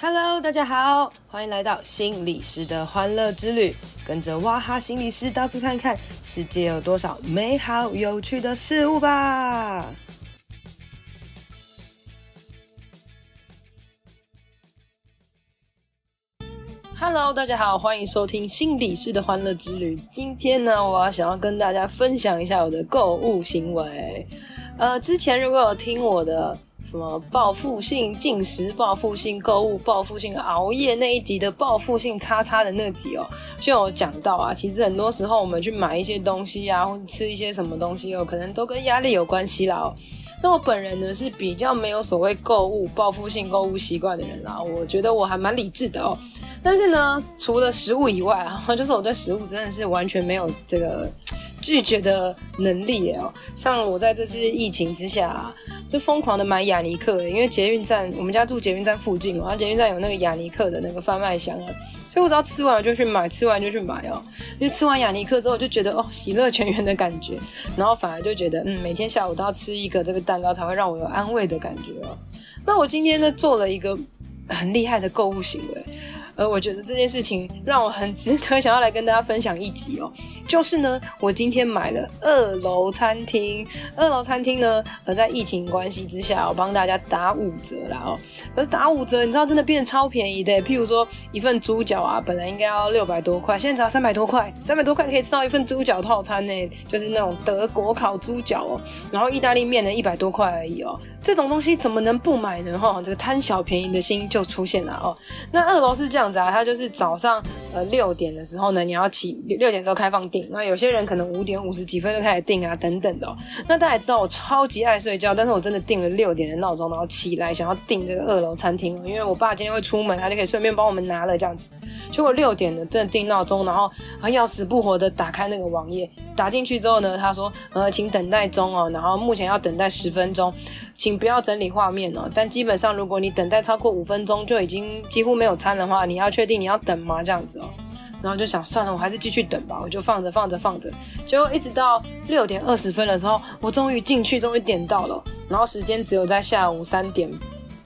Hello，大家好，欢迎来到心理师的欢乐之旅，跟着哇哈心理师到处看看，世界有多少美好有趣的事物吧。Hello，大家好，欢迎收听心理师的欢乐之旅。今天呢，我要想要跟大家分享一下我的购物行为。呃，之前如果有听我的。什么报复性进食、报复性购物、报复性熬夜那一集的报复性叉叉的那集哦，就有讲到啊，其实很多时候我们去买一些东西啊，或者吃一些什么东西哦，可能都跟压力有关系啦哦。那我本人呢是比较没有所谓购物报复性购物习惯的人啦，我觉得我还蛮理智的哦。但是呢，除了食物以外啊，就是我对食物真的是完全没有这个拒绝的能力哦。像我在这次疫情之下。就疯狂的买雅尼克，因为捷运站，我们家住捷运站附近哦，然后捷运站有那个雅尼克的那个贩卖箱啊，所以我只要吃完我就去买，吃完就去买哦。因为吃完雅尼克之后，就觉得哦，喜乐全员的感觉，然后反而就觉得嗯，每天下午都要吃一个这个蛋糕，才会让我有安慰的感觉哦。那我今天呢，做了一个很厉害的购物行为。呃，我觉得这件事情让我很值得 想要来跟大家分享一集哦。就是呢，我今天买了二楼餐厅，二楼餐厅呢，呃，在疫情关系之下，我帮大家打五折啦哦。可是打五折，你知道真的变得超便宜的。譬如说一份猪脚啊，本来应该要六百多块，现在只要三百多块，三百多块可以吃到一份猪脚套餐呢，就是那种德国烤猪脚哦。然后意大利面呢，一百多块而已哦。这种东西怎么能不买呢？哈，这个贪小便宜的心就出现了哦。那二楼是这样。它就是早上呃六点的时候呢，你要起六点的时候开放订。那有些人可能五点五十几分就开始订啊，等等的。那大家知道我超级爱睡觉，但是我真的定了六点的闹钟，然后起来想要订这个二楼餐厅，因为我爸今天会出门，他就可以顺便帮我们拿了这样子。结果六点的真的订闹钟，然后啊要死不活的打开那个网页，打进去之后呢，他说呃请等待中哦，然后目前要等待十分钟。请不要整理画面哦，但基本上如果你等待超过五分钟就已经几乎没有餐的话，你你要确定你要等吗？这样子哦，然后就想算了，我还是继续等吧，我就放着放着放着，结果一直到六点二十分的时候，我终于进去，终于点到了，然后时间只有在下午三点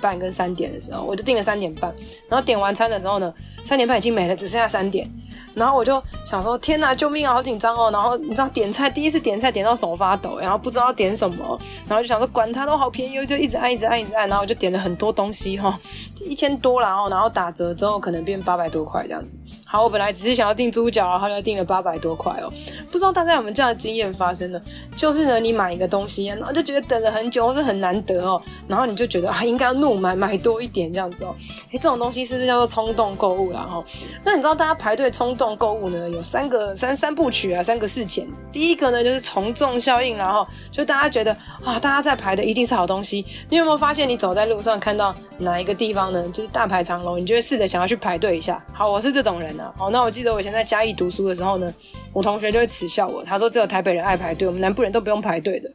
半跟三点的时候，我就定了三点半，然后点完餐的时候呢，三点半已经没了，只剩下三点。然后我就想说，天呐，救命啊，好紧张哦！然后你知道点菜，第一次点菜点到手发抖，然后不知道点什么，然后就想说，管它都好便宜，就一直按，一直按，一直按，然后我就点了很多东西哈，一千多然后然后打折之后可能变八百多块这样子。好，我本来只是想要订猪脚，然后就订了八百多块哦。不知道大家有没有这样的经验发生呢？就是呢，你买一个东西，然后就觉得等了很久，或是很难得哦，然后你就觉得啊，应该要怒买买多一点这样子哦。哎，这种东西是不是叫做冲动购物啦？哈，那你知道大家排队冲动购物呢，有三个三三部曲啊，三个事前。第一个呢就是从众效应，然后就大家觉得啊，大家在排的一定是好东西。你有没有发现，你走在路上看到哪一个地方呢，就是大排长龙，你就会试着想要去排队一下。好，我是这种人。好，那我记得我以前在嘉义读书的时候呢，我同学就会耻笑我，他说只有台北人爱排队，我们南部人都不用排队的。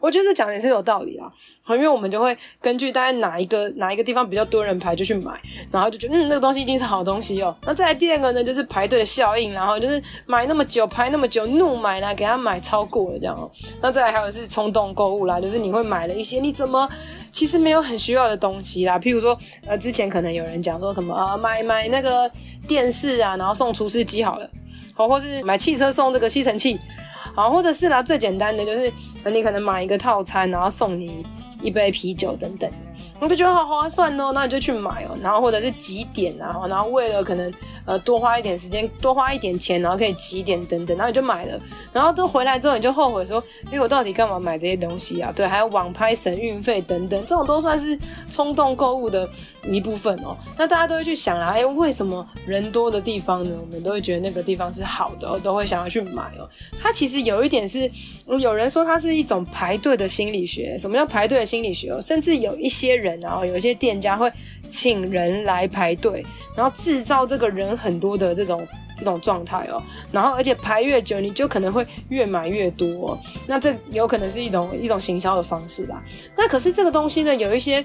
我觉得讲的也是有道理啊，因为我们就会根据大概哪一个哪一个地方比较多人排就去买，然后就觉得嗯，那个东西一定是好东西哦。那再来第二个呢，就是排队的效应，然后就是买那么久排那么久怒买啦，给他买超过了这样哦。那再来还有是冲动购物啦，就是你会买了一些你怎么其实没有很需要的东西啦，譬如说呃之前可能有人讲说什么啊买买那个电视啊，然后送厨师机好了，好，或是买汽车送这个吸尘器。好，或者是啦，最简单的就是，你可能买一个套餐，然后送你一杯啤酒等等，我就觉得好划算哦，那你就去买哦。然后或者是集点啊，然后为了可能呃多花一点时间，多花一点钱，然后可以集点等等，然后你就买了。然后都回来之后，你就后悔说，哎，我到底干嘛买这些东西啊？对，还有网拍省运费等等，这种都算是冲动购物的一部分哦。那大家都会去想啦，哎，为什么人多的地方呢，我们都会觉得那个地方是好的哦，都会想要去买哦。它其实有一点是，有人说它是一种排队的心理学。什么叫排队的心理学哦？甚至有一些些人然后，有一些店家会请人来排队，然后制造这个人很多的这种这种状态哦。然后而且排越久，你就可能会越买越多。那这有可能是一种一种行销的方式吧。那可是这个东西呢，有一些。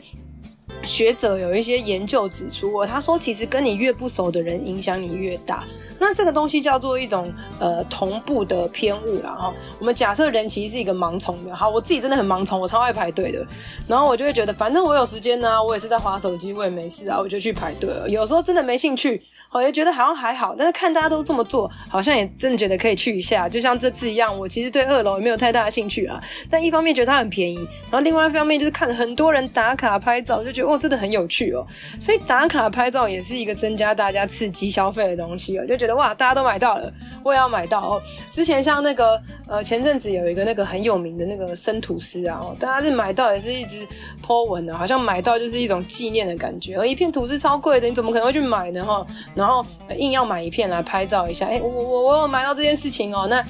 学者有一些研究指出哦，他说其实跟你越不熟的人影响你越大。那这个东西叫做一种呃同步的偏误啦哈。我们假设人其实是一个盲从的，好，我自己真的很盲从，我超爱排队的。然后我就会觉得，反正我有时间呢、我也是在划手机，我也没事啊，我就去排队了。有时候真的没兴趣。我就觉得好像还好，但是看大家都这么做，好像也真的觉得可以去一下。就像这次一样，我其实对二楼也没有太大的兴趣啊。但一方面觉得它很便宜，然后另外一方面就是看很多人打卡拍照，就觉得哦，真的很有趣哦。所以打卡拍照也是一个增加大家刺激消费的东西哦。就觉得哇，大家都买到了，我也要买到哦。之前像那个呃，前阵子有一个那个很有名的那个生吐司啊，哦大家是买到也是一直 po 文的，好像买到就是一种纪念的感觉。而一片吐司超贵的，你怎么可能会去买呢？哈。然后硬要买一片来拍照一下，哎、欸，我我我有买到这件事情哦，那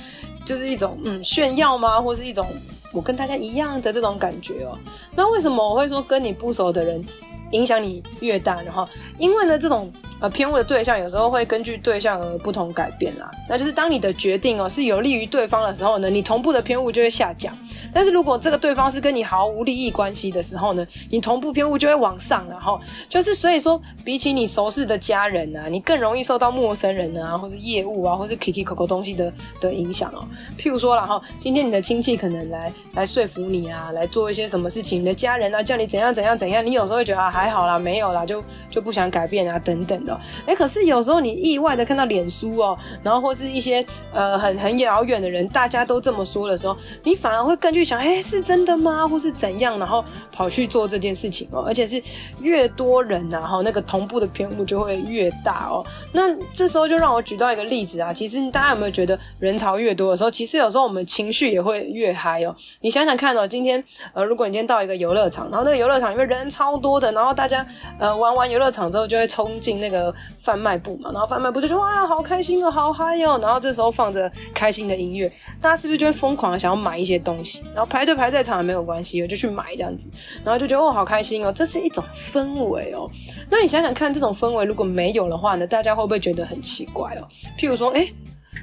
就是一种嗯炫耀吗？或是一种我跟大家一样的这种感觉哦。那为什么我会说跟你不熟的人影响你越大呢？哈，因为呢这种。呃，偏误的对象有时候会根据对象而不同改变啦。那就是当你的决定哦是有利于对方的时候呢，你同步的偏误就会下降。但是如果这个对方是跟你毫无利益关系的时候呢，你同步偏误就会往上。然后就是所以说，比起你熟识的家人啊，你更容易受到陌生人啊，或是业务啊，或是 Kiki Coco 东西的的影响哦。譬如说啦，哈，今天你的亲戚可能来来说服你啊，来做一些什么事情，你的家人啊叫你怎样怎样怎样，你有时候会觉得啊还好啦，没有啦，就就不想改变啊等等的。哎、可是有时候你意外的看到脸书哦，然后或是一些呃很很遥远的人，大家都这么说的时候，你反而会更去想，哎、是真的吗？或是怎样？然后跑去做这件事情哦，而且是越多人然后那个同步的偏误就会越大哦。那这时候就让我举到一个例子啊，其实大家有没有觉得人潮越多的时候，其实有时候我们情绪也会越嗨哦？你想想看哦，今天呃，如果你今天到一个游乐场，然后那个游乐场因为人超多的，然后大家呃玩完游乐场之后就会冲进那个。贩卖部嘛，然后贩卖部就说哇，好开心哦，好嗨哦，然后这时候放着开心的音乐，大家是不是就会疯狂的想要买一些东西？然后排队排在场也没有关系，我就去买这样子，然后就觉得哦，好开心哦，这是一种氛围哦。那你想想看，这种氛围如果没有的话呢，大家会不会觉得很奇怪哦？譬如说，哎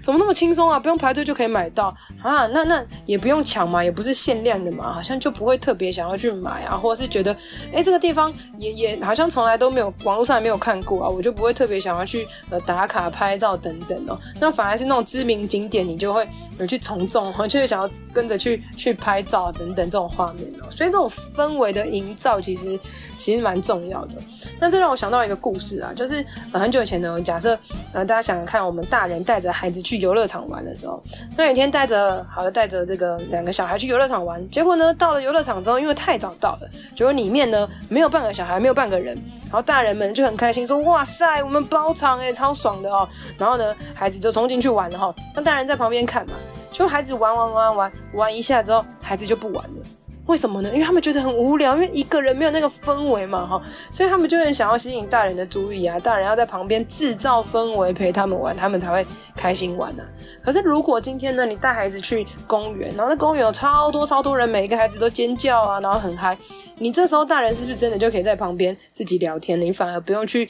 怎么那么轻松啊？不用排队就可以买到啊？那那也不用抢嘛，也不是限量的嘛，好像就不会特别想要去买啊，或者是觉得，哎，这个地方也也好像从来都没有网络上也没有看过啊，我就不会特别想要去呃打卡拍照等等哦。那反而是那种知名景点，你就会有去从众，就会想要跟着去去拍照等等这种画面哦。所以这种氛围的营造其实其实蛮重要的。那这让我想到一个故事啊，就是很久以前呢，假设呃大家想想看，我们大人带着孩子。去游乐场玩的时候，那有一天带着好的带着这个两个小孩去游乐场玩，结果呢，到了游乐场之后，因为太早到了，结果里面呢没有半个小孩，没有半个人，然后大人们就很开心说：“哇塞，我们包场诶，超爽的哦！”然后呢，孩子就冲进去玩了哈，那大人在旁边看嘛，就孩子玩玩玩玩玩一下之后，孩子就不玩了。为什么呢？因为他们觉得很无聊，因为一个人没有那个氛围嘛，哈，所以他们就很想要吸引大人的注意啊，大人要在旁边制造氛围陪他们玩，他们才会开心玩呐、啊。可是如果今天呢，你带孩子去公园，然后那公园有超多超多人，每一个孩子都尖叫啊，然后很嗨，你这时候大人是不是真的就可以在旁边自己聊天？你反而不用去。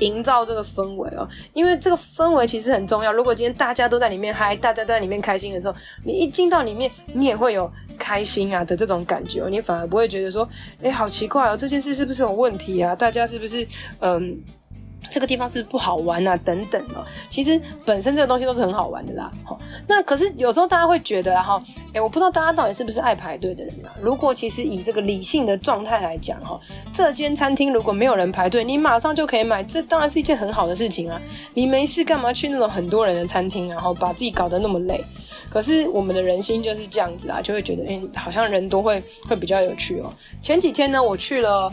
营造这个氛围哦，因为这个氛围其实很重要。如果今天大家都在里面嗨，大家都在里面开心的时候，你一进到里面，你也会有开心啊的这种感觉，你反而不会觉得说，哎，好奇怪哦，这件事是不是有问题啊？大家是不是嗯？这个地方是不好玩啊，等等哦。其实本身这个东西都是很好玩的啦。齁，那可是有时候大家会觉得，然后，诶，我不知道大家到底是不是爱排队的人啊？如果其实以这个理性的状态来讲，哈，这间餐厅如果没有人排队，你马上就可以买，这当然是一件很好的事情啊。你没事干嘛去那种很多人的餐厅，然后把自己搞得那么累？可是我们的人心就是这样子啊，就会觉得，诶，好像人多会会比较有趣哦。前几天呢，我去了。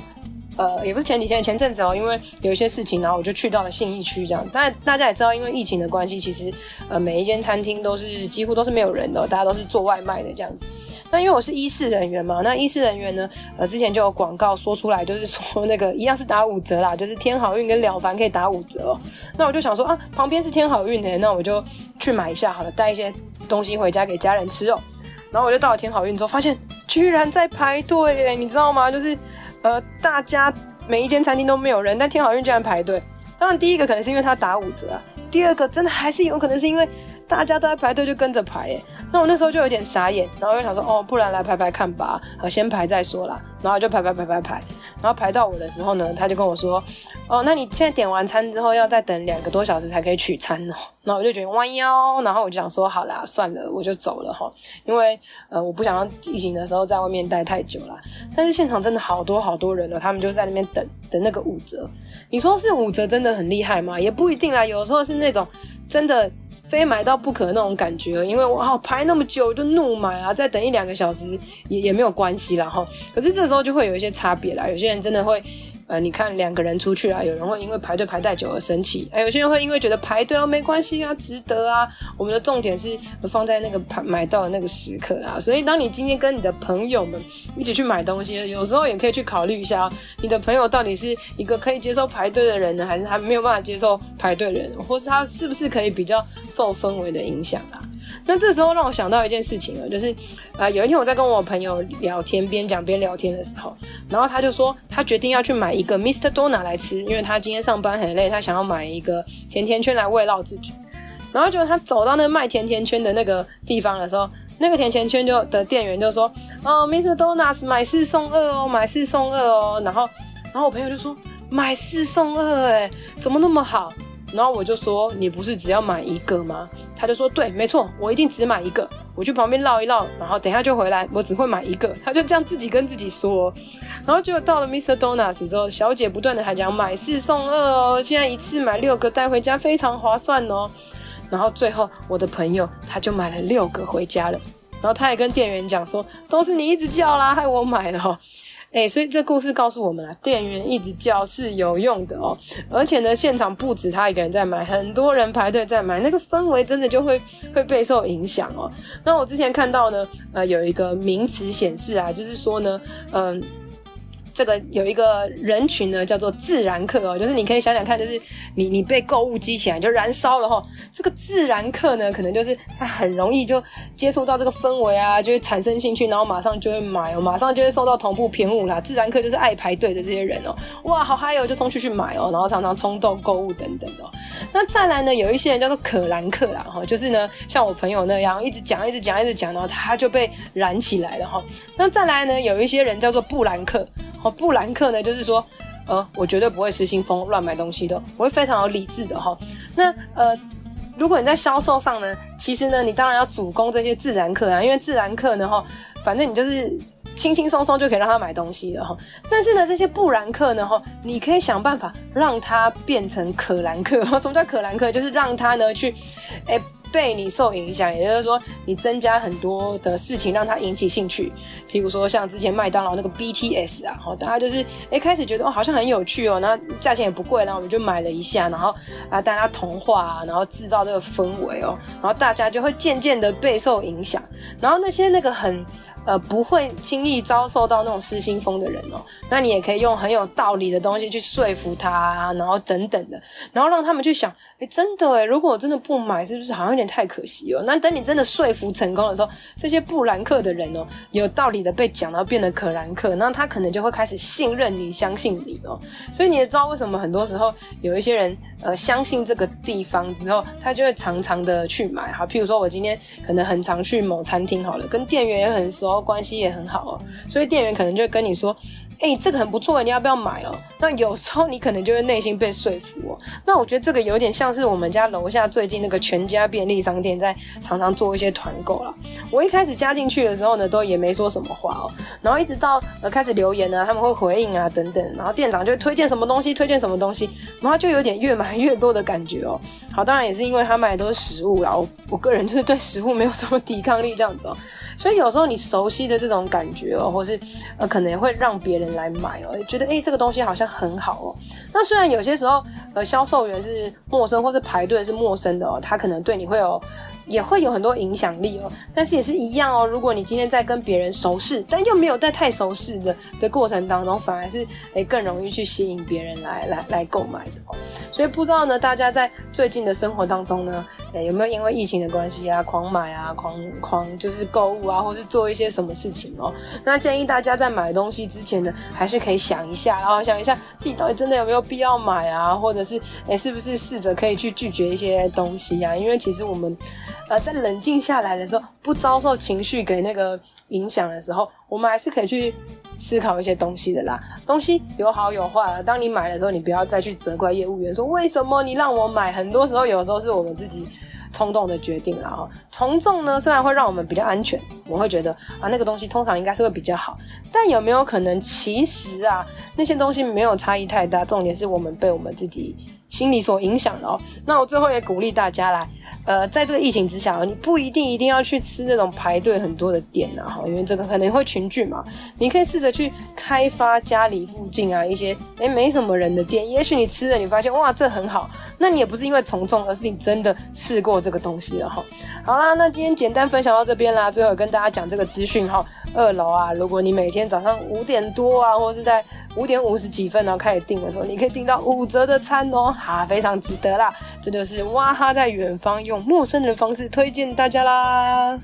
呃，也不是前几天，前阵子哦，因为有一些事情，然后我就去到了信义区这样。但大家也知道，因为疫情的关系，其实呃每一间餐厅都是几乎都是没有人的，大家都是做外卖的这样子。那因为我是医事人员嘛，那医事人员呢，呃之前就有广告说出来，就是说那个一样是打五折啦，就是天好运跟了凡可以打五折喔。那我就想说啊，旁边是天好运的，那我就去买一下好了，带一些东西回家给家人吃哦。然后我就到了天好运之后，发现居然在排队耶，你知道吗？就是。呃，大家每一间餐厅都没有人，但天好运竟然排队。当然，第一个可能是因为他打五折啊，第二个真的还是有可能是因为大家都在排队，就跟着排。哎，那我那时候就有点傻眼，然后就想说，哦，不然来排排看吧，好，先排再说啦。然后就排排排排排，然后排到我的时候呢，他就跟我说，哦，那你现在点完餐之后要再等两个多小时才可以取餐哦。然后我就觉得弯腰，然后我就想说，好啦，算了，我就走了哈，因为呃，我不想要疫情的时候在外面待太久啦。但是现场真的好多好多人哦，他们就在那边等等那个五折。你说是五折真的很厉害吗？也不一定啦，有时候是那种真的。非买到不可那种感觉，因为我好排那么久就怒买啊，再等一两个小时也也没有关系啦哈。可是这时候就会有一些差别啦，有些人真的会。呃，你看两个人出去啊，有人会因为排队排太久而生气，哎，有些人会因为觉得排队哦没关系啊，值得啊。我们的重点是放在那个排买到的那个时刻啊。所以当你今天跟你的朋友们一起去买东西，有时候也可以去考虑一下，你的朋友到底是一个可以接受排队的人呢，还是他没有办法接受排队的人，或是他是不是可以比较受氛围的影响啊？那这时候让我想到一件事情了，就是，呃，有一天我在跟我朋友聊天，边讲边聊天的时候，然后他就说他决定要去买一个 Mr. Donut 来吃，因为他今天上班很累，他想要买一个甜甜圈来慰劳自己。然后结果他走到那卖甜甜圈的那个地方的时候，那个甜甜圈就的店员就说：“哦，Mr. Donut 买四送二哦，买四送二哦。”然后，然后我朋友就说：“买四送二，诶，怎么那么好？”然后我就说，你不是只要买一个吗？他就说，对，没错，我一定只买一个。我去旁边绕一绕，然后等下就回来，我只会买一个。他就这样自己跟自己说。然后结果到了 Mr. Donuts 之后，小姐不断的还讲买四送二哦，现在一次买六个带回家非常划算哦。然后最后我的朋友他就买了六个回家了。然后他也跟店员讲说，都是你一直叫啦，害我买了。哎、所以这故事告诉我们啊，店员一直叫是有用的哦，而且呢，现场不止他一个人在买，很多人排队在买，那个氛围真的就会会备受影响哦。那我之前看到呢，呃，有一个名词显示啊，就是说呢，嗯、这个有一个人群呢，叫做自然客哦，就是你可以想想看，就是你你被购物激起来就燃烧了哈。这个自然客呢，可能就是他很容易就接触到这个氛围啊，就会产生兴趣，然后马上就会买哦，马上就会受到同步偏误啦。自然客就是爱排队的这些人哦，哇，好嗨哦，就冲出去买哦，然后常常冲动购物等等的。那再来呢，有一些人叫做可兰客啦哈，就是呢像我朋友那样一直讲一直讲一直讲，然后他就被燃起来了哈。那再来呢，有一些人叫做布兰克布兰克呢，就是说，呃，我绝对不会失心疯乱买东西的，我会非常有理智的哈。那呃，如果你在销售上呢，其实呢，你当然要主攻这些自然客啊，因为自然客呢，哈，反正你就是轻轻松松就可以让他买东西的哈。但是呢，这些布兰克呢，哈，你可以想办法让他变成可兰克。什么叫可兰克？就是让他呢去，哎。被你受影响，也就是说，你增加很多的事情让他引起兴趣，譬如说像之前麦当劳那个 BTS 啊，大家就是哎开始觉得哦好像很有趣哦，然后价钱也不贵，然后我们就买了一下，然后啊大家同化啊，然后制造这个氛围哦，然后大家就会渐渐的备受影响，然后那些那个很。呃，不会轻易遭受到那种失心疯的人哦。那你也可以用很有道理的东西去说服他啊，然后等等的，然后让他们去想，哎，真的哎，如果我真的不买，是不是好像有点太可惜哦？那等你真的说服成功的时候，这些布兰克的人哦，有道理的被讲，到变得可兰克，那他可能就会开始信任你，相信你哦。所以你也知道为什么很多时候有一些人呃相信这个地方之后，他就会常常的去买。哈，譬如说我今天可能很常去某餐厅，好了，跟店员也很熟。关系也很好哦，所以店员可能就跟你说。哎、这个很不错，你要不要买哦？那有时候你可能就会内心被说服哦。那我觉得这个有点像是我们家楼下最近那个全家便利商店在常常做一些团购啦。我一开始加进去的时候呢，都也没说什么话哦。然后一直到呃开始留言啊，他们会回应啊等等，然后店长就会推荐什么东西，推荐什么东西，然后就有点越买越多的感觉哦。好，当然也是因为他买的都是食物啦，我我个人就是对食物没有什么抵抗力这样子哦。所以有时候你熟悉的这种感觉哦，或是呃可能也会让别人。来买哦，觉得诶、欸，这个东西好像很好哦。那虽然有些时候，呃，销售员是陌生，或是排队是陌生的哦，他可能对你会有。也会有很多影响力哦，但是也是一样哦。如果你今天在跟别人熟识，但又没有在太熟识的的过程当中，反而是诶更容易去吸引别人来来来购买的哦。所以不知道呢，大家在最近的生活当中呢，诶有没有因为疫情的关系啊，狂买啊，狂狂就是购物啊，或是做一些什么事情哦？那建议大家在买东西之前呢，还是可以想一下，然后想一下自己到底真的有没有必要买啊，或者是诶是不是试着可以去拒绝一些东西啊？因为其实我们。呃，在冷静下来的时候，不遭受情绪给那个影响的时候，我们还是可以去思考一些东西的啦。东西有好有坏，当你买的时候，你不要再去责怪业务员说为什么你让我买。很多时候，有的时候是我们自己。冲动的决定，了啊从众呢，虽然会让我们比较安全，我会觉得啊，那个东西通常应该是会比较好，但有没有可能其实啊，那些东西没有差异太大，重点是我们被我们自己心理所影响了哦。那我最后也鼓励大家来，呃，在这个疫情之下，你不一定一定要去吃那种排队很多的店呐，哈，因为这个可能会群聚嘛。你可以试着去开发家里附近啊一些诶没什么人的店，也许你吃了，你发现哇这很好，那你也不是因为从众，而是你真的试过这个东西了哈。好啦，那今天简单分享到这边啦，最后跟大家讲这个资讯哈。二楼啊，如果你每天早上五点多啊，或者是在五点五十几分然后开始订的时候，你可以订到五折的餐哦。哈，非常值得啦！这就是哇哈在远方用陌生人的方式推荐大家啦。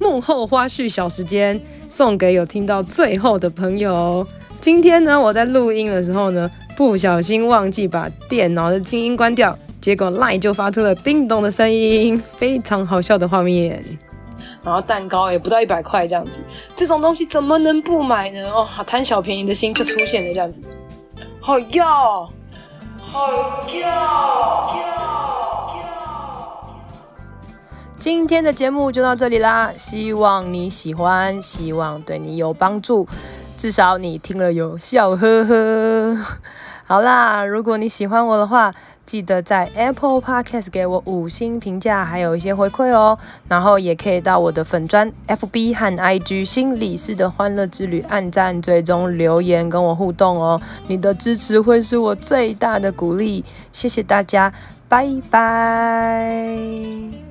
幕后花絮小时间，送给有听到最后的朋友。今天呢，我在录音的时候呢，不小心忘记把电脑的静音关掉，结果 LINE 就发出了叮咚的声音，非常好笑的画面。然后蛋糕也不到一百块这样子，这种东西怎么能不买呢？哦，贪小便宜的心就出现了这样子。好要。今天的节目就到这里啦，希望你喜欢，希望对你有帮助，至少你听了有笑呵呵。好啦，如果你喜欢我的话，记得在 Apple Podcast 给我五星评价，还有一些回馈哦。然后也可以到我的粉专 FB 和 IG 心理师的欢乐之旅按赞、追踪、留言跟我互动哦。你的支持会是我最大的鼓励，谢谢大家，拜拜。